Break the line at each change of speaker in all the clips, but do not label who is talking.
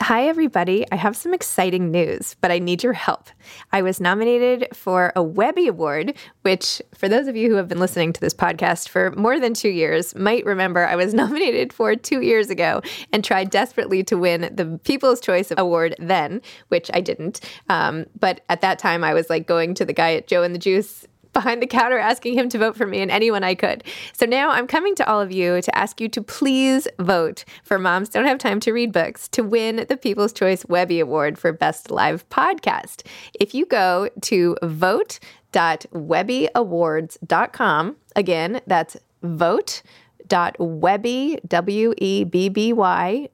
Hi, everybody. I have some exciting news, but I need your help. I was nominated for a Webby Award, which, for those of you who have been listening to this podcast for more than two years, might remember I was nominated for two years ago and tried desperately to win the People's Choice Award then, which I didn't. Um, but at that time, I was like going to the guy at Joe and the Juice behind the counter asking him to vote for me and anyone I could. So now I'm coming to all of you to ask you to please vote for Moms Don't Have Time to Read Books to win the People's Choice Webby Award for Best Live Podcast. If you go to vote.webbyawards.com, again, that's vote.webby, W E B B Y,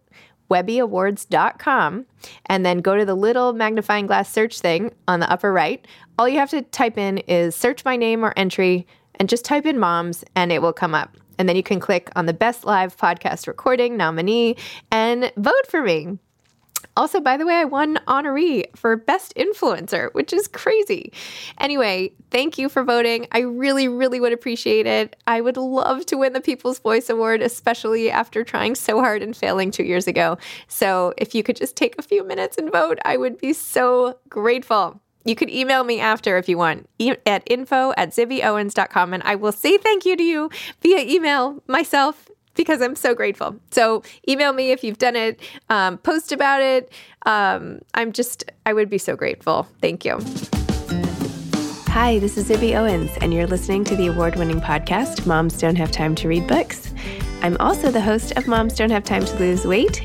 webbyawards.com and then go to the little magnifying glass search thing on the upper right. All you have to type in is search my name or entry and just type in moms and it will come up. And then you can click on the best live podcast recording nominee and vote for me. Also, by the way, I won honoree for best influencer, which is crazy. Anyway, thank you for voting. I really, really would appreciate it. I would love to win the People's Voice Award, especially after trying so hard and failing two years ago. So if you could just take a few minutes and vote, I would be so grateful. You could email me after if you want at info at zibbyowens.com and I will say thank you to you via email myself because I'm so grateful. So email me if you've done it, um, post about it. Um, I'm just, I would be so grateful. Thank you. Hi, this is Zibby Owens, and you're listening to the award winning podcast, Moms Don't Have Time to Read Books. I'm also the host of Moms Don't Have Time to Lose Weight,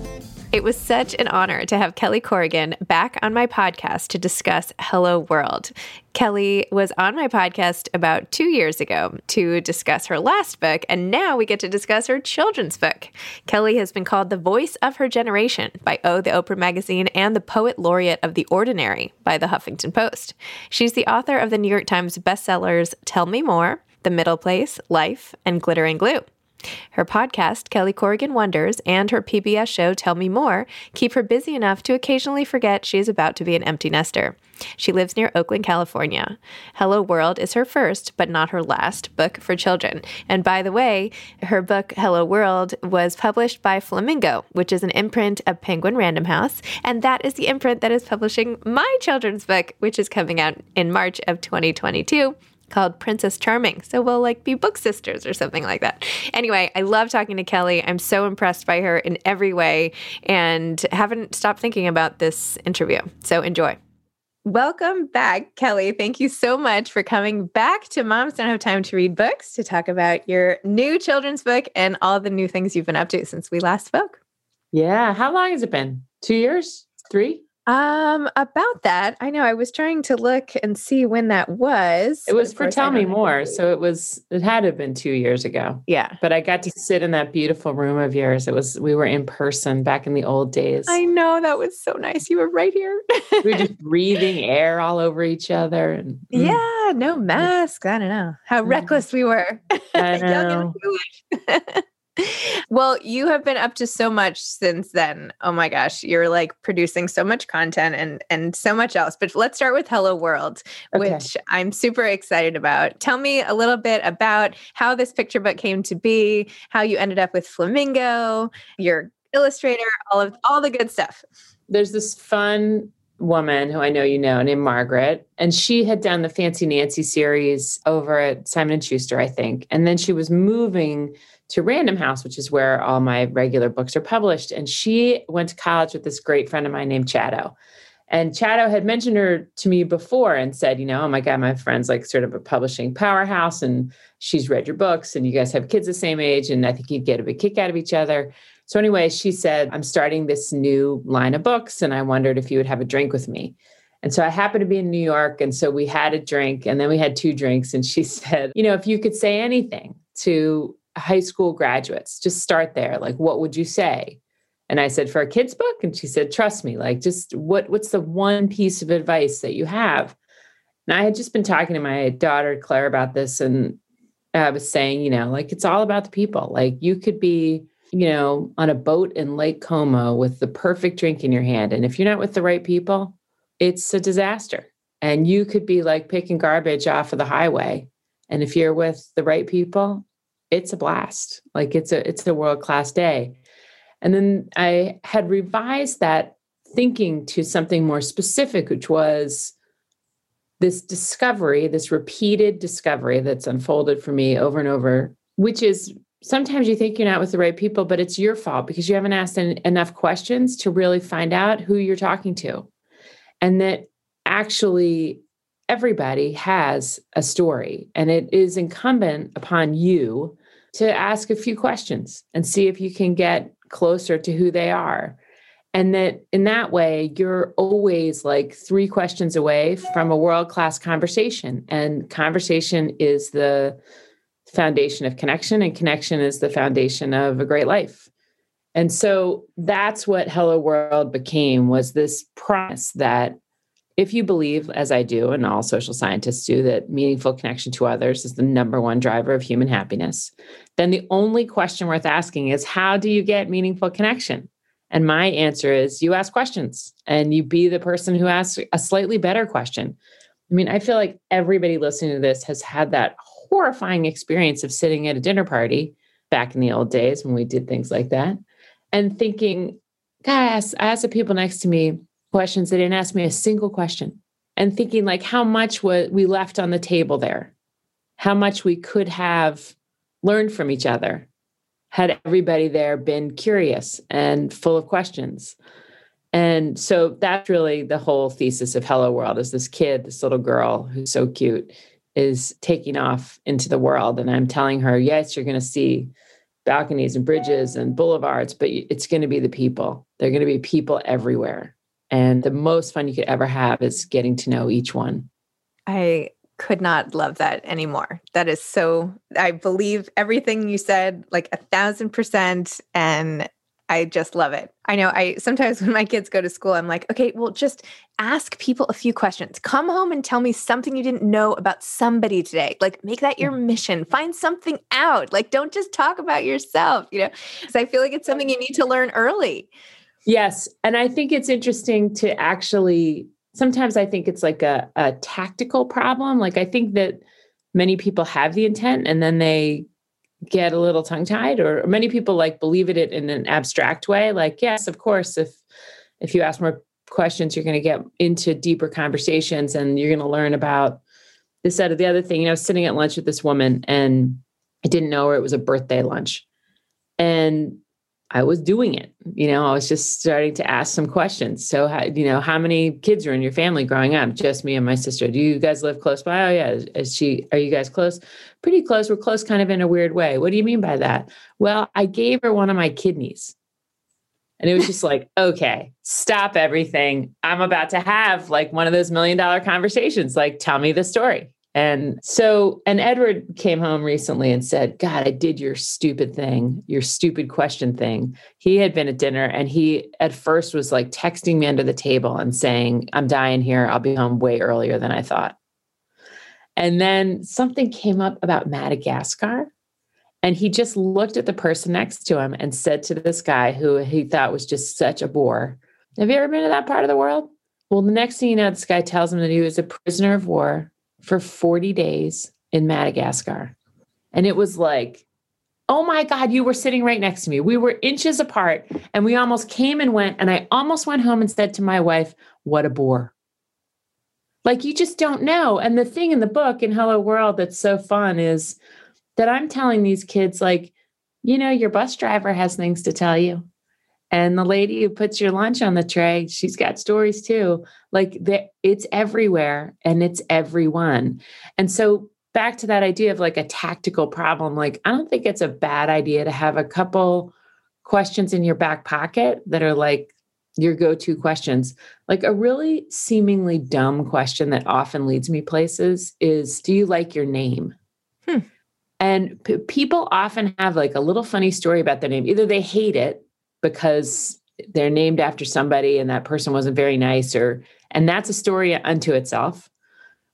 It was such an honor to have Kelly Corrigan back on my podcast to discuss Hello World. Kelly was on my podcast about two years ago to discuss her last book, and now we get to discuss her children's book. Kelly has been called the voice of her generation by O, the Oprah magazine, and the poet laureate of The Ordinary by the Huffington Post. She's the author of the New York Times bestsellers Tell Me More, The Middle Place, Life, and Glitter and Glue. Her podcast, Kelly Corrigan Wonders, and her PBS show, Tell Me More, keep her busy enough to occasionally forget she is about to be an empty nester. She lives near Oakland, California. Hello World is her first, but not her last, book for children. And by the way, her book, Hello World, was published by Flamingo, which is an imprint of Penguin Random House. And that is the imprint that is publishing my children's book, which is coming out in March of 2022 called Princess Charming. So we'll like be book sisters or something like that. Anyway, I love talking to Kelly. I'm so impressed by her in every way and haven't stopped thinking about this interview. So enjoy. Welcome back, Kelly. Thank you so much for coming back to Moms Don't Have Time to Read Books to talk about your new children's book and all the new things you've been up to since we last spoke.
Yeah. How long has it been? Two years? Three?
Um, about that, I know I was trying to look and see when that was.
It was for Tell Me More. So it was, it had to have been two years ago.
Yeah.
But I got to sit in that beautiful room of yours. It was, we were in person back in the old days.
I know. That was so nice. You were right here.
we were just breathing air all over each other. And,
mm. Yeah. No mask. I don't know how mm. reckless we were.
I know.
well, you have been up to so much since then. Oh my gosh, you're like producing so much content and and so much else. But let's start with Hello World, okay. which I'm super excited about. Tell me a little bit about how this picture book came to be, how you ended up with Flamingo, your illustrator, all of all the good stuff.
There's this fun woman who I know you know named Margaret, and she had done the Fancy Nancy series over at Simon and Schuster, I think, and then she was moving to Random House, which is where all my regular books are published. And she went to college with this great friend of mine named Chado. And Chado had mentioned her to me before and said, you know, oh my God, my friend's like sort of a publishing powerhouse and she's read your books and you guys have kids the same age. And I think you'd get a big kick out of each other. So, anyway, she said, I'm starting this new line of books and I wondered if you would have a drink with me. And so I happened to be in New York. And so we had a drink and then we had two drinks. And she said, you know, if you could say anything to high school graduates just start there. Like what would you say? And i said for a kid's book? And she said trust me like just what what's the one piece of advice that you have? And i had just been talking to my daughter claire about this and i was saying you know like it's all about the people. Like you could be you know on a boat in lake como with the perfect drink in your hand and if you're not with the right people it's a disaster. And you could be like picking garbage off of the highway and if you're with the right people it's a blast. Like it's a it's a world class day. And then I had revised that thinking to something more specific, which was this discovery, this repeated discovery that's unfolded for me over and over, which is sometimes you think you're not with the right people, but it's your fault because you haven't asked enough questions to really find out who you're talking to. And that actually everybody has a story, and it is incumbent upon you to ask a few questions and see if you can get closer to who they are. And that in that way, you're always like three questions away from a world class conversation. And conversation is the foundation of connection, and connection is the foundation of a great life. And so that's what Hello World became was this promise that if you believe, as I do, and all social scientists do, that meaningful connection to others is the number one driver of human happiness, then the only question worth asking is how do you get meaningful connection? And my answer is you ask questions and you be the person who asks a slightly better question. I mean, I feel like everybody listening to this has had that horrifying experience of sitting at a dinner party back in the old days when we did things like that and thinking, guys, I asked the people next to me, questions. They didn't ask me a single question. And thinking like how much was we left on the table there, how much we could have learned from each other had everybody there been curious and full of questions. And so that's really the whole thesis of Hello World is this kid, this little girl who's so cute, is taking off into the world. And I'm telling her, yes, you're going to see balconies and bridges and boulevards, but it's going to be the people. They're going to be people everywhere. And the most fun you could ever have is getting to know each one.
I could not love that anymore. That is so, I believe everything you said like a thousand percent. And I just love it. I know I sometimes when my kids go to school, I'm like, okay, well, just ask people a few questions. Come home and tell me something you didn't know about somebody today. Like, make that your mm. mission. Find something out. Like, don't just talk about yourself, you know, because I feel like it's something you need to learn early.
Yes. And I think it's interesting to actually, sometimes I think it's like a, a tactical problem. Like, I think that many people have the intent and then they get a little tongue tied or many people like believe it in an abstract way like yes of course if if you ask more questions you're going to get into deeper conversations and you're going to learn about this side of the other thing you know sitting at lunch with this woman and i didn't know her it was a birthday lunch and I was doing it. You know, I was just starting to ask some questions. So, how, you know, how many kids are in your family growing up? Just me and my sister. Do you guys live close by? Oh, yeah. Is, she, are you guys close? Pretty close. We're close kind of in a weird way. What do you mean by that? Well, I gave her one of my kidneys. And it was just like, okay, stop everything. I'm about to have like one of those million dollar conversations. Like, tell me the story. And so, and Edward came home recently and said, God, I did your stupid thing, your stupid question thing. He had been at dinner and he at first was like texting me under the table and saying, I'm dying here. I'll be home way earlier than I thought. And then something came up about Madagascar. And he just looked at the person next to him and said to this guy who he thought was just such a bore, Have you ever been to that part of the world? Well, the next thing you know, this guy tells him that he was a prisoner of war for 40 days in Madagascar. And it was like, oh my God, you were sitting right next to me. We were inches apart and we almost came and went. And I almost went home and said to my wife, what a bore. Like you just don't know. And the thing in the book in Hello World that's so fun is that I'm telling these kids, like, you know, your bus driver has things to tell you. And the lady who puts your lunch on the tray, she's got stories too. Like it's everywhere and it's everyone. And so back to that idea of like a tactical problem, like I don't think it's a bad idea to have a couple questions in your back pocket that are like your go-to questions. Like a really seemingly dumb question that often leads me places is do you like your name? Hmm. And p- people often have like a little funny story about their name. Either they hate it because they're named after somebody and that person wasn't very nice or and that's a story unto itself.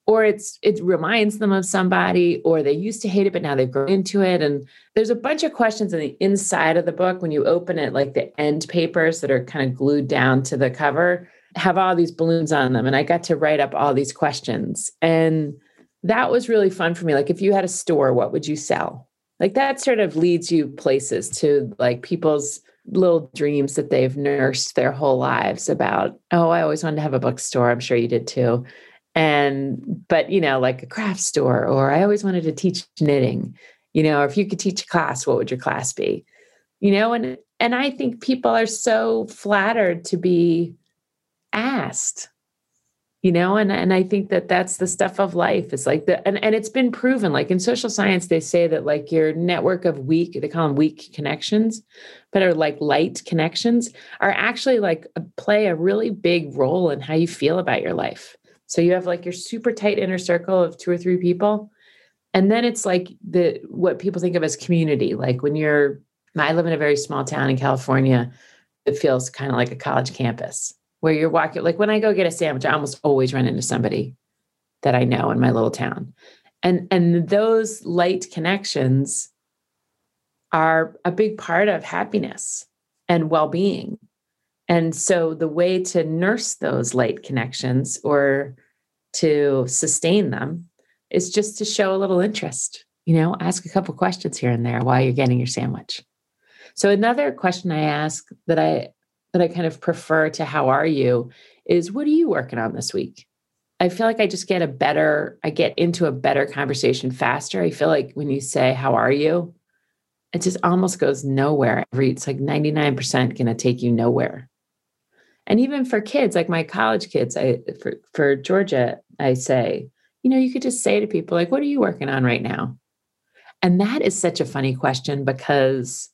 Or it's it reminds them of somebody or they used to hate it but now they've grown into it. And there's a bunch of questions on the inside of the book when you open it like the end papers that are kind of glued down to the cover have all these balloons on them. And i got to write up all these questions. And that was really fun for me. Like if you had a store what would you sell? Like that sort of leads you places to like people's little dreams that they've nursed their whole lives about oh i always wanted to have a bookstore. I'm sure you did too. And but you know like a craft store or i always wanted to teach knitting. You know or if you could teach a class what would your class be? You know and and i think people are so flattered to be asked you know and and i think that that's the stuff of life. It's like the and, and it's been proven like in social science they say that like your network of weak they call them weak connections but are like light connections are actually like play a really big role in how you feel about your life. So you have like your super tight inner circle of two or three people and then it's like the what people think of as community. Like when you're i live in a very small town in california it feels kind of like a college campus where you're walking like when i go get a sandwich i almost always run into somebody that i know in my little town. And and those light connections are a big part of happiness and well-being. And so the way to nurse those light connections or to sustain them is just to show a little interest you know ask a couple questions here and there while you're getting your sandwich. So another question i ask that i that I kind of prefer to how are you is what are you working on this week? I feel like I just get a better, I get into a better conversation faster. I feel like when you say, How are you? It just almost goes nowhere. It's like 99% gonna take you nowhere. And even for kids, like my college kids, I for, for Georgia, I say, you know, you could just say to people, like, what are you working on right now? And that is such a funny question because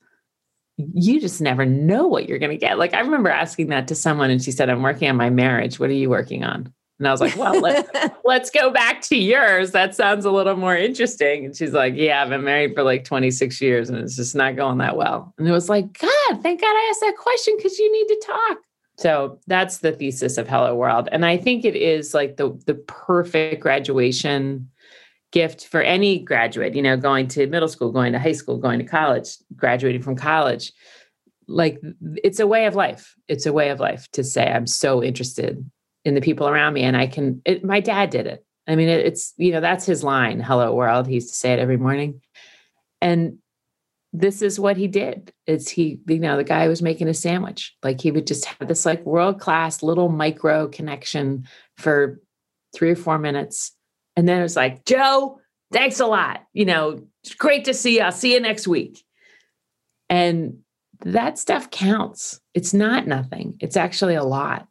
you just never know what you're going to get. Like I remember asking that to someone and she said, I'm working on my marriage. What are you working on? And I was like, well, let's, let's go back to yours. That sounds a little more interesting. And she's like, yeah, I've been married for like 26 years and it's just not going that well. And it was like, God, God, thank God I asked that question because you need to talk. So that's the thesis of Hello World. And I think it is like the the perfect graduation gift for any graduate, you know, going to middle school, going to high school, going to college, graduating from college. Like it's a way of life. It's a way of life to say, I'm so interested in the people around me. And I can, it, my dad did it. I mean, it, it's, you know, that's his line, hello world. He used to say it every morning. And this is what he did. It's he, you know, the guy was making a sandwich. Like he would just have this like world class little micro connection for three or four minutes and then it was like, Joe, thanks a lot. You know, it's great to see you. I'll see you next week. And that stuff counts. It's not nothing, it's actually a lot.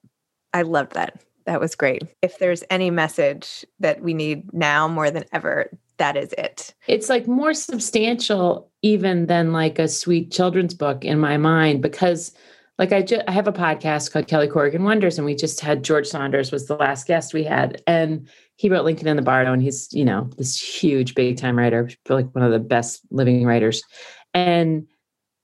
I loved that. That was great. If there's any message that we need now more than ever, that is it.
It's like more substantial even than like a sweet children's book in my mind because like I just I have a podcast called Kelly Corrigan Wonders and we just had George Saunders was the last guest we had and he wrote Lincoln in the Bardo, and he's, you know, this huge big time writer, like one of the best living writers. And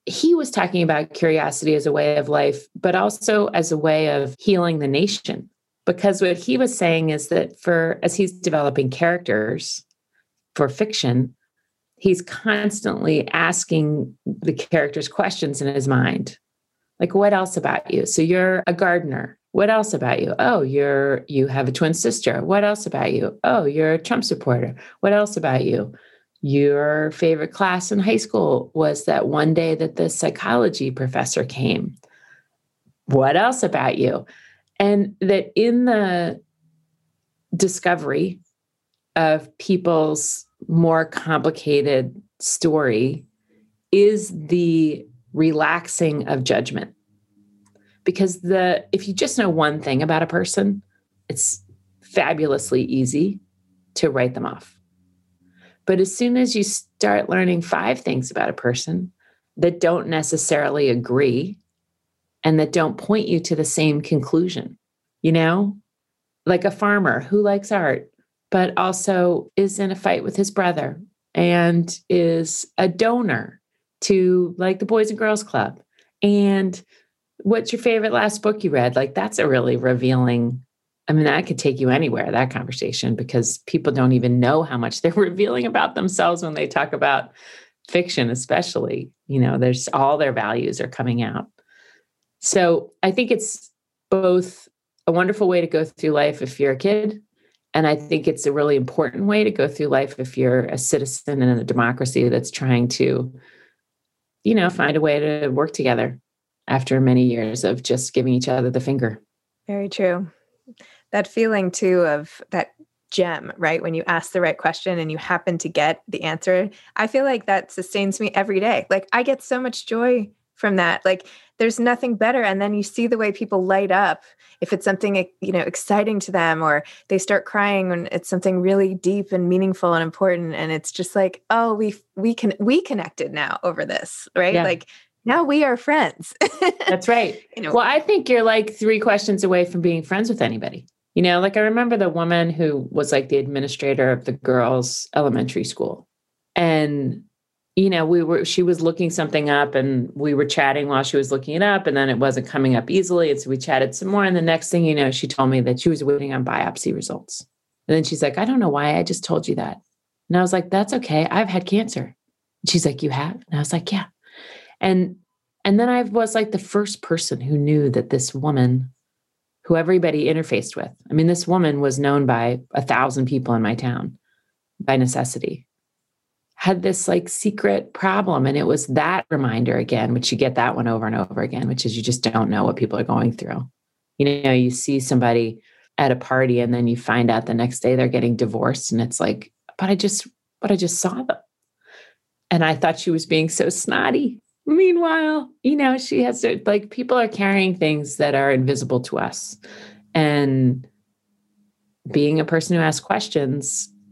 he was talking about curiosity as a way of life, but also as a way of healing the nation. Because what he was saying is that for as he's developing characters for fiction, he's constantly asking the characters questions in his mind. Like, what else about you? So you're a gardener what else about you? Oh, you're you have a twin sister. What else about you? Oh, you're a Trump supporter. What else about you? Your favorite class in high school was that one day that the psychology professor came. What else about you? And that in the discovery of people's more complicated story is the relaxing of judgment because the if you just know one thing about a person, it's fabulously easy to write them off. But as soon as you start learning five things about a person that don't necessarily agree and that don't point you to the same conclusion, you know, like a farmer who likes art, but also is in a fight with his brother and is a donor to like the Boys and Girls Club and what's your favorite last book you read? Like that's a really revealing. I mean, that could take you anywhere, that conversation, because people don't even know how much they're revealing about themselves when they talk about fiction, especially. You know, there's all their values are coming out. So I think it's both a wonderful way to go through life if you're a kid. And I think it's a really important way to go through life if you're a citizen in a democracy that's trying to, you know, find a way to work together after many years of just giving each other the finger.
Very true. That feeling too of that gem, right? When you ask the right question and you happen to get the answer, I feel like that sustains me every day. Like I get so much joy from that. Like there's nothing better and then you see the way people light up if it's something you know exciting to them or they start crying when it's something really deep and meaningful and important and it's just like oh we we can we connected now over this right yeah. like now we are friends.
That's right. you know, well, I think you're like three questions away from being friends with anybody. You know, like I remember the woman who was like the administrator of the girls' elementary school. And, you know, we were, she was looking something up and we were chatting while she was looking it up. And then it wasn't coming up easily. And so we chatted some more. And the next thing you know, she told me that she was waiting on biopsy results. And then she's like, I don't know why I just told you that. And I was like, that's okay. I've had cancer. And she's like, you have? And I was like, yeah. And and then I was like the first person who knew that this woman, who everybody interfaced with, I mean, this woman was known by a thousand people in my town by necessity, had this like secret problem. And it was that reminder again, which you get that one over and over again, which is you just don't know what people are going through. You know, you see somebody at a party and then you find out the next day they're getting divorced and it's like, but I just, but I just saw them. And I thought she was being so snotty. Meanwhile, you know, she has to, like, people are carrying things that are invisible to us. And being a person who asks questions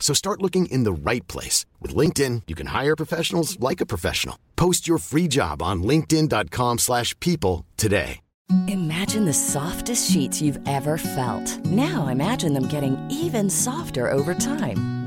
So start looking in the right place. With LinkedIn, you can hire professionals like a professional. Post your free job on linkedin.com slash people today.
Imagine the softest sheets you've ever felt. Now imagine them getting even softer over time.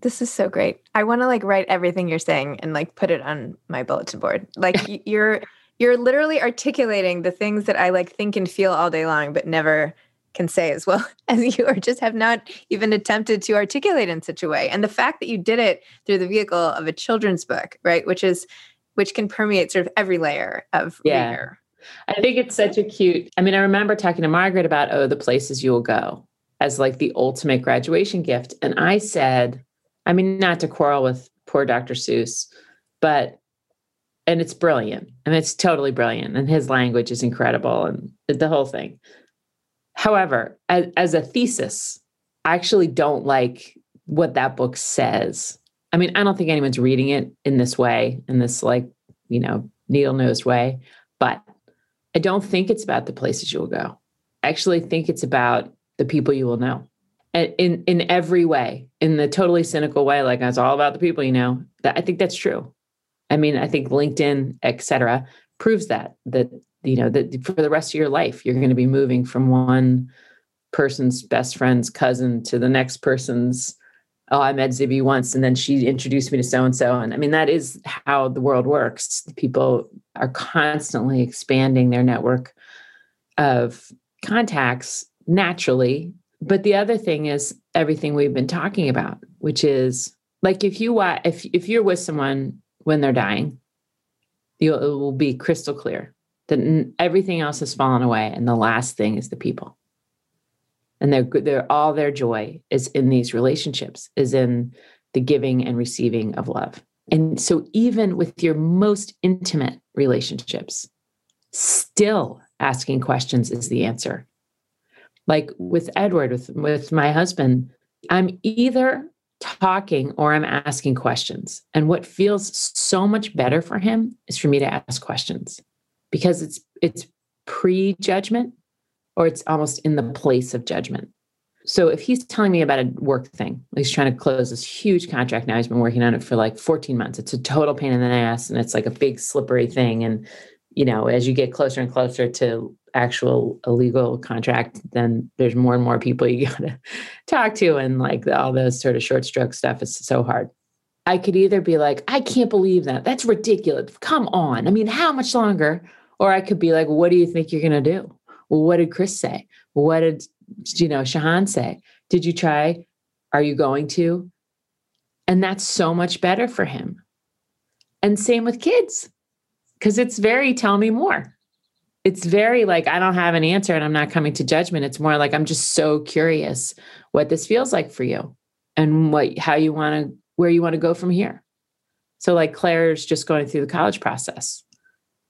This is so great. I want to like write everything you're saying and like put it on my bulletin board. Like you're you're literally articulating the things that I like think and feel all day long but never can say as well as you or just have not even attempted to articulate in such a way. And the fact that you did it through the vehicle of a children's book, right, which is which can permeate sort of every layer of
Yeah.
reader.
I think it's such a cute. I mean, I remember talking to Margaret about oh, the places you will go as like the ultimate graduation gift, and I said, I mean, not to quarrel with poor Dr. Seuss, but and it's brilliant. Mean, it's totally brilliant, and his language is incredible, and the whole thing. However, as, as a thesis, I actually don't like what that book says. I mean, I don't think anyone's reading it in this way, in this like, you know, needle nosed way, but I don't think it's about the places you'll go. I actually think it's about the people you will know. In in every way, in the totally cynical way, like it's all about the people you know. That I think that's true. I mean, I think LinkedIn, et cetera, proves that that you know that for the rest of your life, you're going to be moving from one person's best friend's cousin to the next person's. Oh, I met Zibby once, and then she introduced me to so and so. And I mean, that is how the world works. People are constantly expanding their network of contacts naturally. But the other thing is everything we've been talking about, which is like if you if if you're with someone when they're dying, you it will be crystal clear that everything else has fallen away, and the last thing is the people. And they're. They're all their joy is in these relationships, is in the giving and receiving of love. And so, even with your most intimate relationships, still asking questions is the answer. Like with Edward, with, with my husband, I'm either talking or I'm asking questions. And what feels so much better for him is for me to ask questions because it's it's pre-judgment or it's almost in the place of judgment. So if he's telling me about a work thing, he's trying to close this huge contract now. He's been working on it for like 14 months. It's a total pain in the ass and it's like a big slippery thing. And, you know, as you get closer and closer to actual illegal contract, then there's more and more people you gotta talk to. And like all those sort of short stroke stuff is so hard. I could either be like, I can't believe that. That's ridiculous. Come on. I mean, how much longer? Or I could be like, what do you think you're gonna do? Well, what did Chris say? What did you know Shahan say? Did you try? Are you going to? And that's so much better for him. And same with kids, because it's very tell me more. It's very like I don't have an answer and I'm not coming to judgment. It's more like I'm just so curious what this feels like for you and what how you want to where you want to go from here. So like Claire's just going through the college process.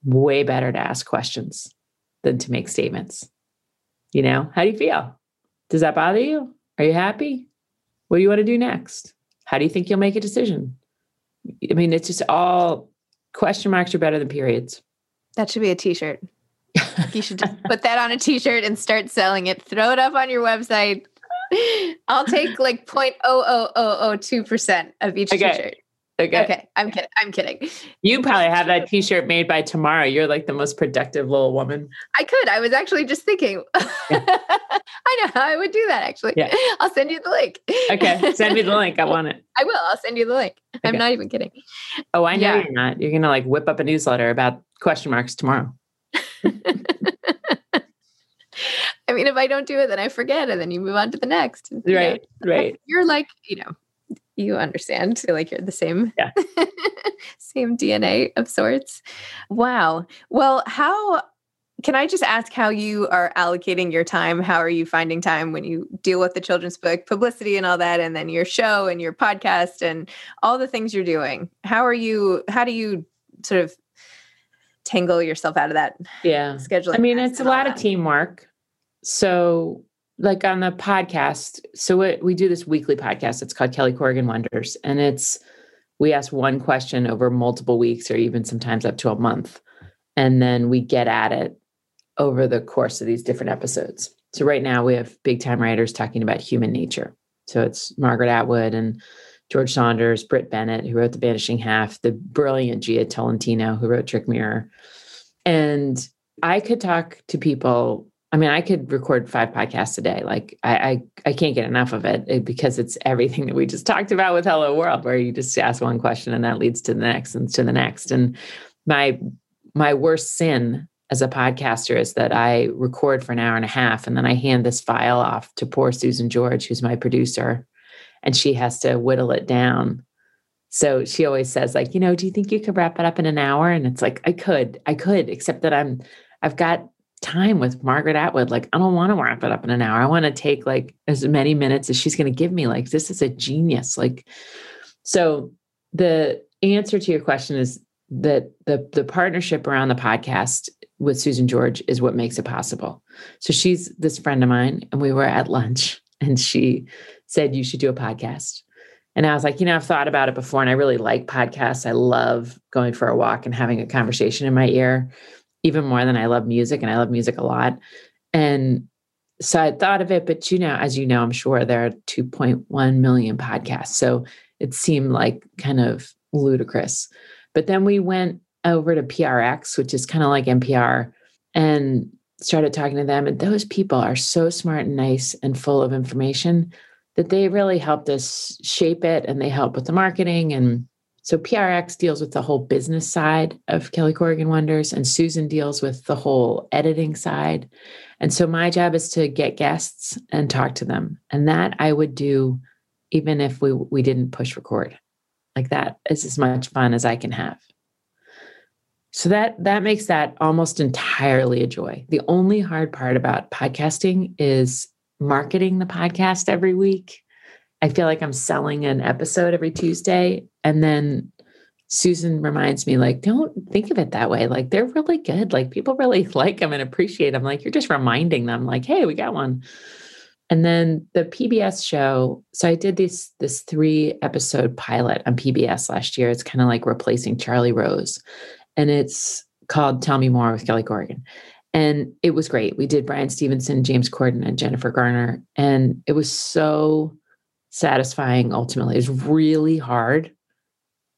Way better to ask questions than to make statements. You know, how do you feel? Does that bother you? Are you happy? What do you want to do next? How do you think you'll make a decision? I mean, it's just all question marks are better than periods.
That should be a t-shirt. You should just put that on a t-shirt and start selling it. Throw it up on your website. I'll take like 0.00002% of each
Okay.
t-shirt.
Okay.
Okay, I'm kidding. I'm kidding.
You probably have that t-shirt made by tomorrow. You're like the most productive little woman.
I could. I was actually just thinking. I know how I would do that actually.
Yeah.
I'll send you the link.
Okay. Send me the link. I want it.
I will. I'll send you the link. I'm not even kidding.
Oh, I know
Yeah.
you're not. You're gonna like whip up a newsletter about question marks tomorrow.
I mean, if I don't do it, then I forget, and then you move on to the next. you know.
Right. Right.
You're like, you know, you understand. Feel like you're the same,
Yeah.
same DNA of sorts. Wow. Well, how can I just ask how you are allocating your time? How are you finding time when you deal with the children's book publicity and all that, and then your show and your podcast and all the things you're doing? How are you? How do you sort of tangle yourself out of that
Yeah.
scheduling?
I mean, it's a lot of teamwork. So, like on the podcast, so it, we do this weekly podcast. It's called Kelly Corrigan Wonders, and it's we ask one question over multiple weeks, or even sometimes up to a month, and then we get at it over the course of these different episodes. So right now we have big time writers talking about human nature. So it's Margaret Atwood and George Saunders, Brit Bennett, who wrote The Vanishing Half, the brilliant Jia Tolentino, who wrote Trick Mirror. And I could talk to people. I mean, I could record five podcasts a day. Like I, I, I can't get enough of it because it's everything that we just talked about with Hello World, where you just ask one question and that leads to the next and to the next. And my, my worst sin as a podcaster is that I record for an hour and a half and then I hand this file off to poor Susan George, who's my producer, and she has to whittle it down. So she always says, like, you know, do you think you could wrap it up in an hour? And it's like, I could, I could, except that I'm, I've got time with Margaret Atwood. Like, I don't want to wrap it up in an hour. I want to take like as many minutes as she's going to give me. Like, this is a genius. Like, so the answer to your question is that the the partnership around the podcast with Susan George is what makes it possible. So she's this friend of mine, and we were at lunch, and she said you should do a podcast. And I was like, you know, I've thought about it before, and I really like podcasts. I love going for a walk and having a conversation in my ear, even more than I love music, and I love music a lot. And so I thought of it, but you know, as you know, I'm sure there are 2.1 million podcasts. So it seemed like kind of ludicrous. But then we went over to PRX, which is kind of like NPR, and started talking to them. And those people are so smart and nice and full of information that they really helped us shape it and they help with the marketing. And so PRX deals with the whole business side of Kelly Corrigan Wonders, and Susan deals with the whole editing side. And so my job is to get guests and talk to them. And that I would do even if we we didn't push record. Like that is as much fun as I can have. So that that makes that almost entirely a joy. The only hard part about podcasting is marketing the podcast every week. I feel like I'm selling an episode every Tuesday and then Susan reminds me like don't think of it that way. Like they're really good. Like people really like them and appreciate them. Like you're just reminding them like hey, we got one. And then the PBS show. So I did this this three episode pilot on PBS last year. It's kind of like replacing Charlie Rose, and it's called "Tell Me More" with Kelly Corrigan, and it was great. We did Bryan Stevenson, James Corden, and Jennifer Garner, and it was so satisfying. Ultimately, is really hard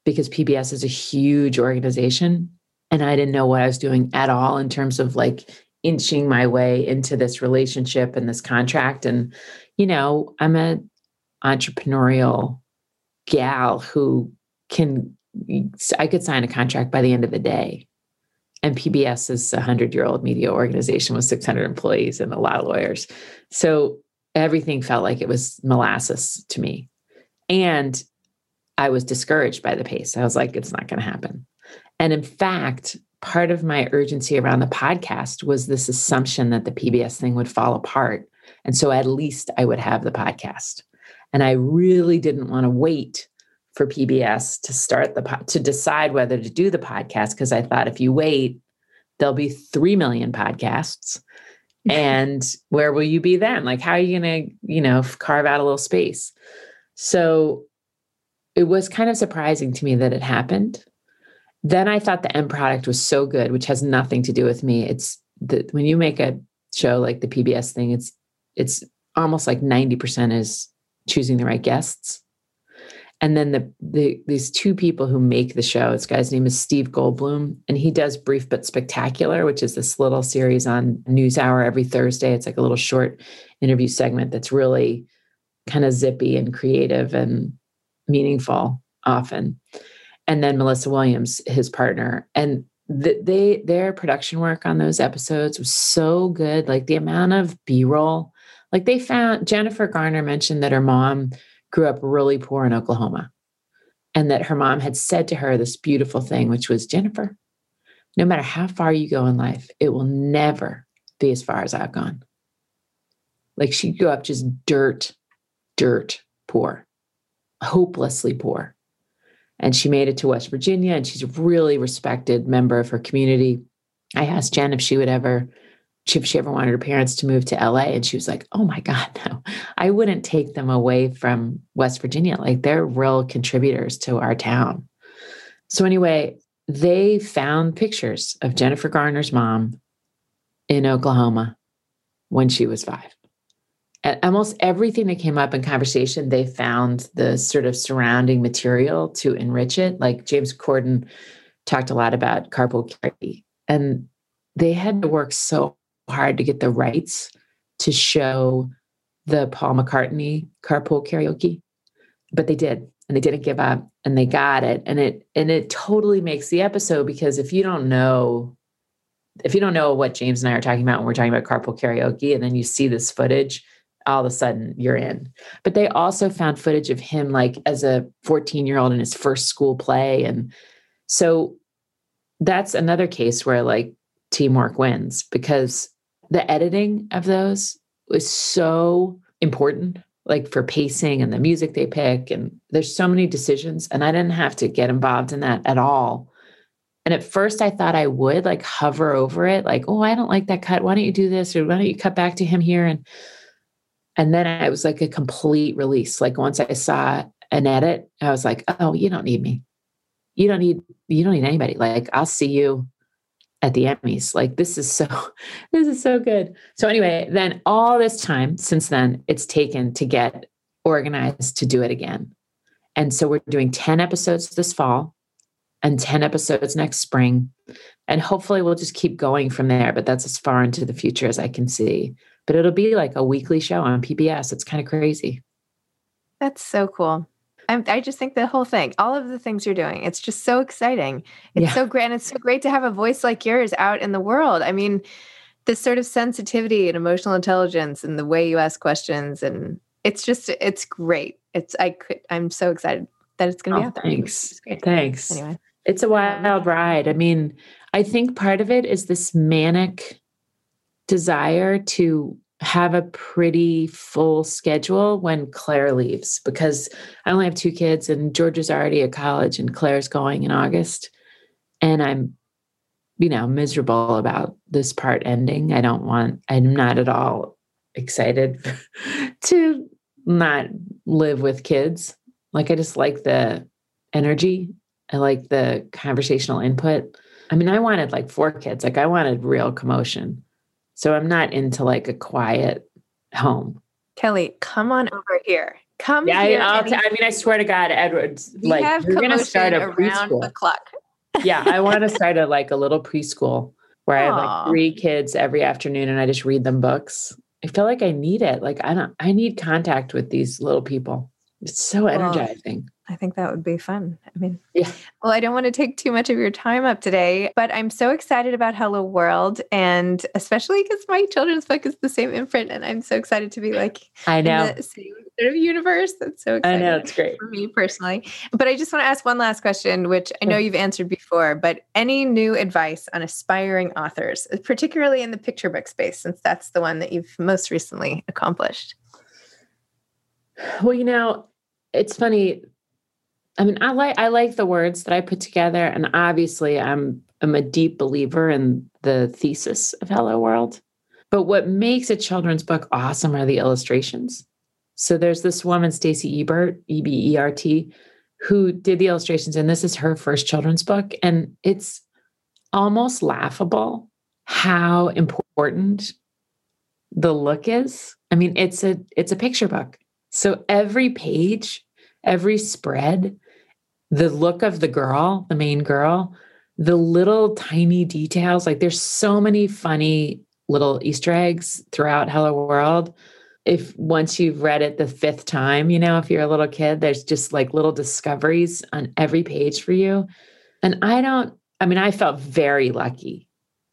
because PBS is a huge organization, and I didn't know what I was doing at all in terms of like inching my way into this relationship and this contract and you know i'm an entrepreneurial gal who can i could sign a contract by the end of the day and pbs is a 100 year old media organization with 600 employees and a lot of lawyers so everything felt like it was molasses to me and i was discouraged by the pace i was like it's not going to happen and in fact part of my urgency around the podcast was this assumption that the PBS thing would fall apart. And so at least I would have the podcast. And I really didn't want to wait for PBS to start the po- to decide whether to do the podcast because I thought if you wait, there'll be 3 million podcasts. and where will you be then? Like how are you going to, you know, carve out a little space? So it was kind of surprising to me that it happened then I thought the end product was so good, which has nothing to do with me. It's the when you make a show like the PBS thing, it's it's almost like 90% is choosing the right guests. And then the, the these two people who make the show, this guy's name is Steve Goldbloom, and he does Brief but Spectacular, which is this little series on NewsHour every Thursday. It's like a little short interview segment that's really kind of zippy and creative and meaningful often. And then Melissa Williams, his partner, and they their production work on those episodes was so good. Like the amount of B roll, like they found Jennifer Garner mentioned that her mom grew up really poor in Oklahoma, and that her mom had said to her this beautiful thing, which was Jennifer, no matter how far you go in life, it will never be as far as I've gone. Like she grew up just dirt, dirt poor, hopelessly poor and she made it to West Virginia and she's a really respected member of her community. I asked Jen if she would ever if she ever wanted her parents to move to LA and she was like, "Oh my god, no. I wouldn't take them away from West Virginia. Like they're real contributors to our town." So anyway, they found pictures of Jennifer Garner's mom in Oklahoma when she was 5 almost everything that came up in conversation, they found the sort of surrounding material to enrich it. Like James Corden talked a lot about carpool karaoke, and they had to work so hard to get the rights to show the Paul McCartney carpool karaoke, but they did, and they didn't give up, and they got it, and it and it totally makes the episode because if you don't know. If you don't know what James and I are talking about when we're talking about carpool karaoke, and then you see this footage, all of a sudden you're in. But they also found footage of him like as a 14 year old in his first school play. And so that's another case where like teamwork wins because the editing of those was so important, like for pacing and the music they pick. And there's so many decisions. And I didn't have to get involved in that at all. And at first, I thought I would like hover over it, like, oh, I don't like that cut. Why don't you do this? Or why don't you cut back to him here? And and then it was like a complete release. Like once I saw an edit, I was like, oh, you don't need me. You don't need, you don't need anybody. Like I'll see you at the Emmys. Like this is so, this is so good. So anyway, then all this time since then, it's taken to get organized to do it again. And so we're doing 10 episodes this fall and 10 episodes next spring. And hopefully we'll just keep going from there. But that's as far into the future as I can see but it'll be like a weekly show on PBS. It's kind of crazy.
That's so cool. I'm, i just think the whole thing, all of the things you're doing, it's just so exciting. It's yeah. so great. And it's so great to have a voice like yours out in the world. I mean, this sort of sensitivity and emotional intelligence and the way you ask questions. And it's just, it's great. It's, I could, I'm so excited that it's going to oh, be out there.
Thanks. Thanks. Anyway, it's a wild ride. I mean, I think part of it is this manic desire to have a pretty full schedule when Claire leaves because I only have two kids and George is already at college and Claire's going in August. And I'm, you know, miserable about this part ending. I don't want, I'm not at all excited to not live with kids. Like, I just like the energy, I like the conversational input. I mean, I wanted like four kids, like, I wanted real commotion. So I'm not into like a quiet home.
Kelly, come on over here. Come
yeah,
here.
I, t- I mean, I swear to God, Edwards, like you're going to start a preschool.
The clock.
yeah, I want to start a like a little preschool where Aww. I have like three kids every afternoon and I just read them books. I feel like I need it. Like I don't. I need contact with these little people. It's so energizing.
I think that would be fun. I mean, yeah. Well, I don't want to take too much of your time up today, but I'm so excited about Hello World, and especially because my children's book is the same imprint, and I'm so excited to be like,
I know,
the same sort of universe. That's so exciting.
I know it's great
for me personally. But I just want to ask one last question, which I know you've answered before. But any new advice on aspiring authors, particularly in the picture book space, since that's the one that you've most recently accomplished?
Well, you know, it's funny I mean, I like I like the words that I put together, and obviously, I'm I'm a deep believer in the thesis of Hello World. But what makes a children's book awesome are the illustrations. So there's this woman, Stacy Ebert, E B E R T, who did the illustrations, and this is her first children's book, and it's almost laughable how important the look is. I mean, it's a it's a picture book. So every page every spread, the look of the girl, the main girl, the little tiny details. Like there's so many funny little Easter eggs throughout Hello World. If once you've read it the fifth time, you know, if you're a little kid, there's just like little discoveries on every page for you. And I don't, I mean, I felt very lucky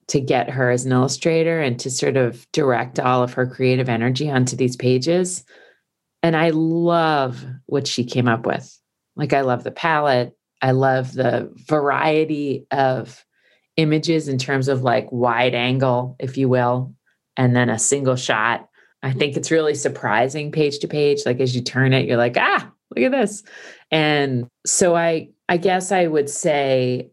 to get her as an illustrator and to sort of direct all of her creative energy onto these pages. And I love what she came up with. Like, I love the palette. I love the variety of images in terms of like wide angle, if you will, and then a single shot. I think it's really surprising page to page. Like as you turn it, you're like, ah, look at this. And so I I guess I would say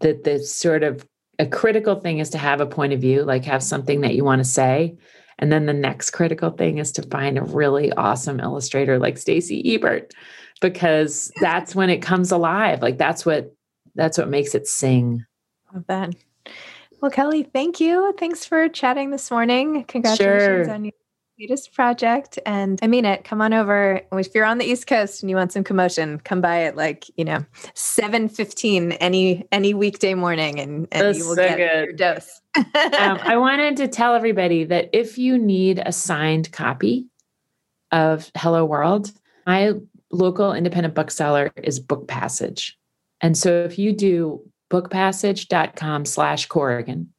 that the sort of a critical thing is to have a point of view, like have something that you want to say. And then the next critical thing is to find a really awesome illustrator like Stacy Ebert because that's when it comes alive. Like that's what that's what makes it sing.
Love that. Well, Kelly, thank you. Thanks for chatting this morning. Congratulations sure. on your latest project. And I mean it. Come on over. If you're on the East Coast and you want some commotion, come by at like, you know, 7 15 any any weekday morning and, and you will so get good. your dose.
um, I wanted to tell everybody that if you need a signed copy of Hello World, my local independent bookseller is Book Passage. And so if you do bookpassage.com slash Corrigan,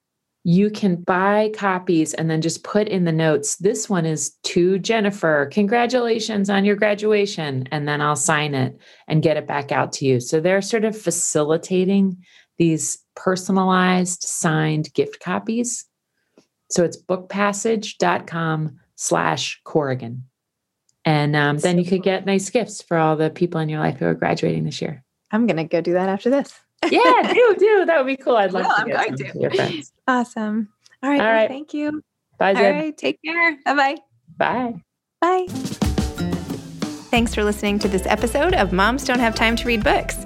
you can buy copies and then just put in the notes, this one is to Jennifer. Congratulations on your graduation. And then I'll sign it and get it back out to you. So they're sort of facilitating these personalized signed gift copies. So it's bookpassage.com slash Corrigan. And um, then you could get nice gifts for all the people in your life who are graduating this year.
I'm going to go do that after this.
Yeah, do, do. That would be cool. I'd love well, to I'm going to. your friends.
Awesome. All right. All right. Well, thank you.
Bye, Zeb.
All right. Take care. Bye-bye.
Bye.
Bye. Thanks for listening to this episode of Moms Don't Have Time to Read Books.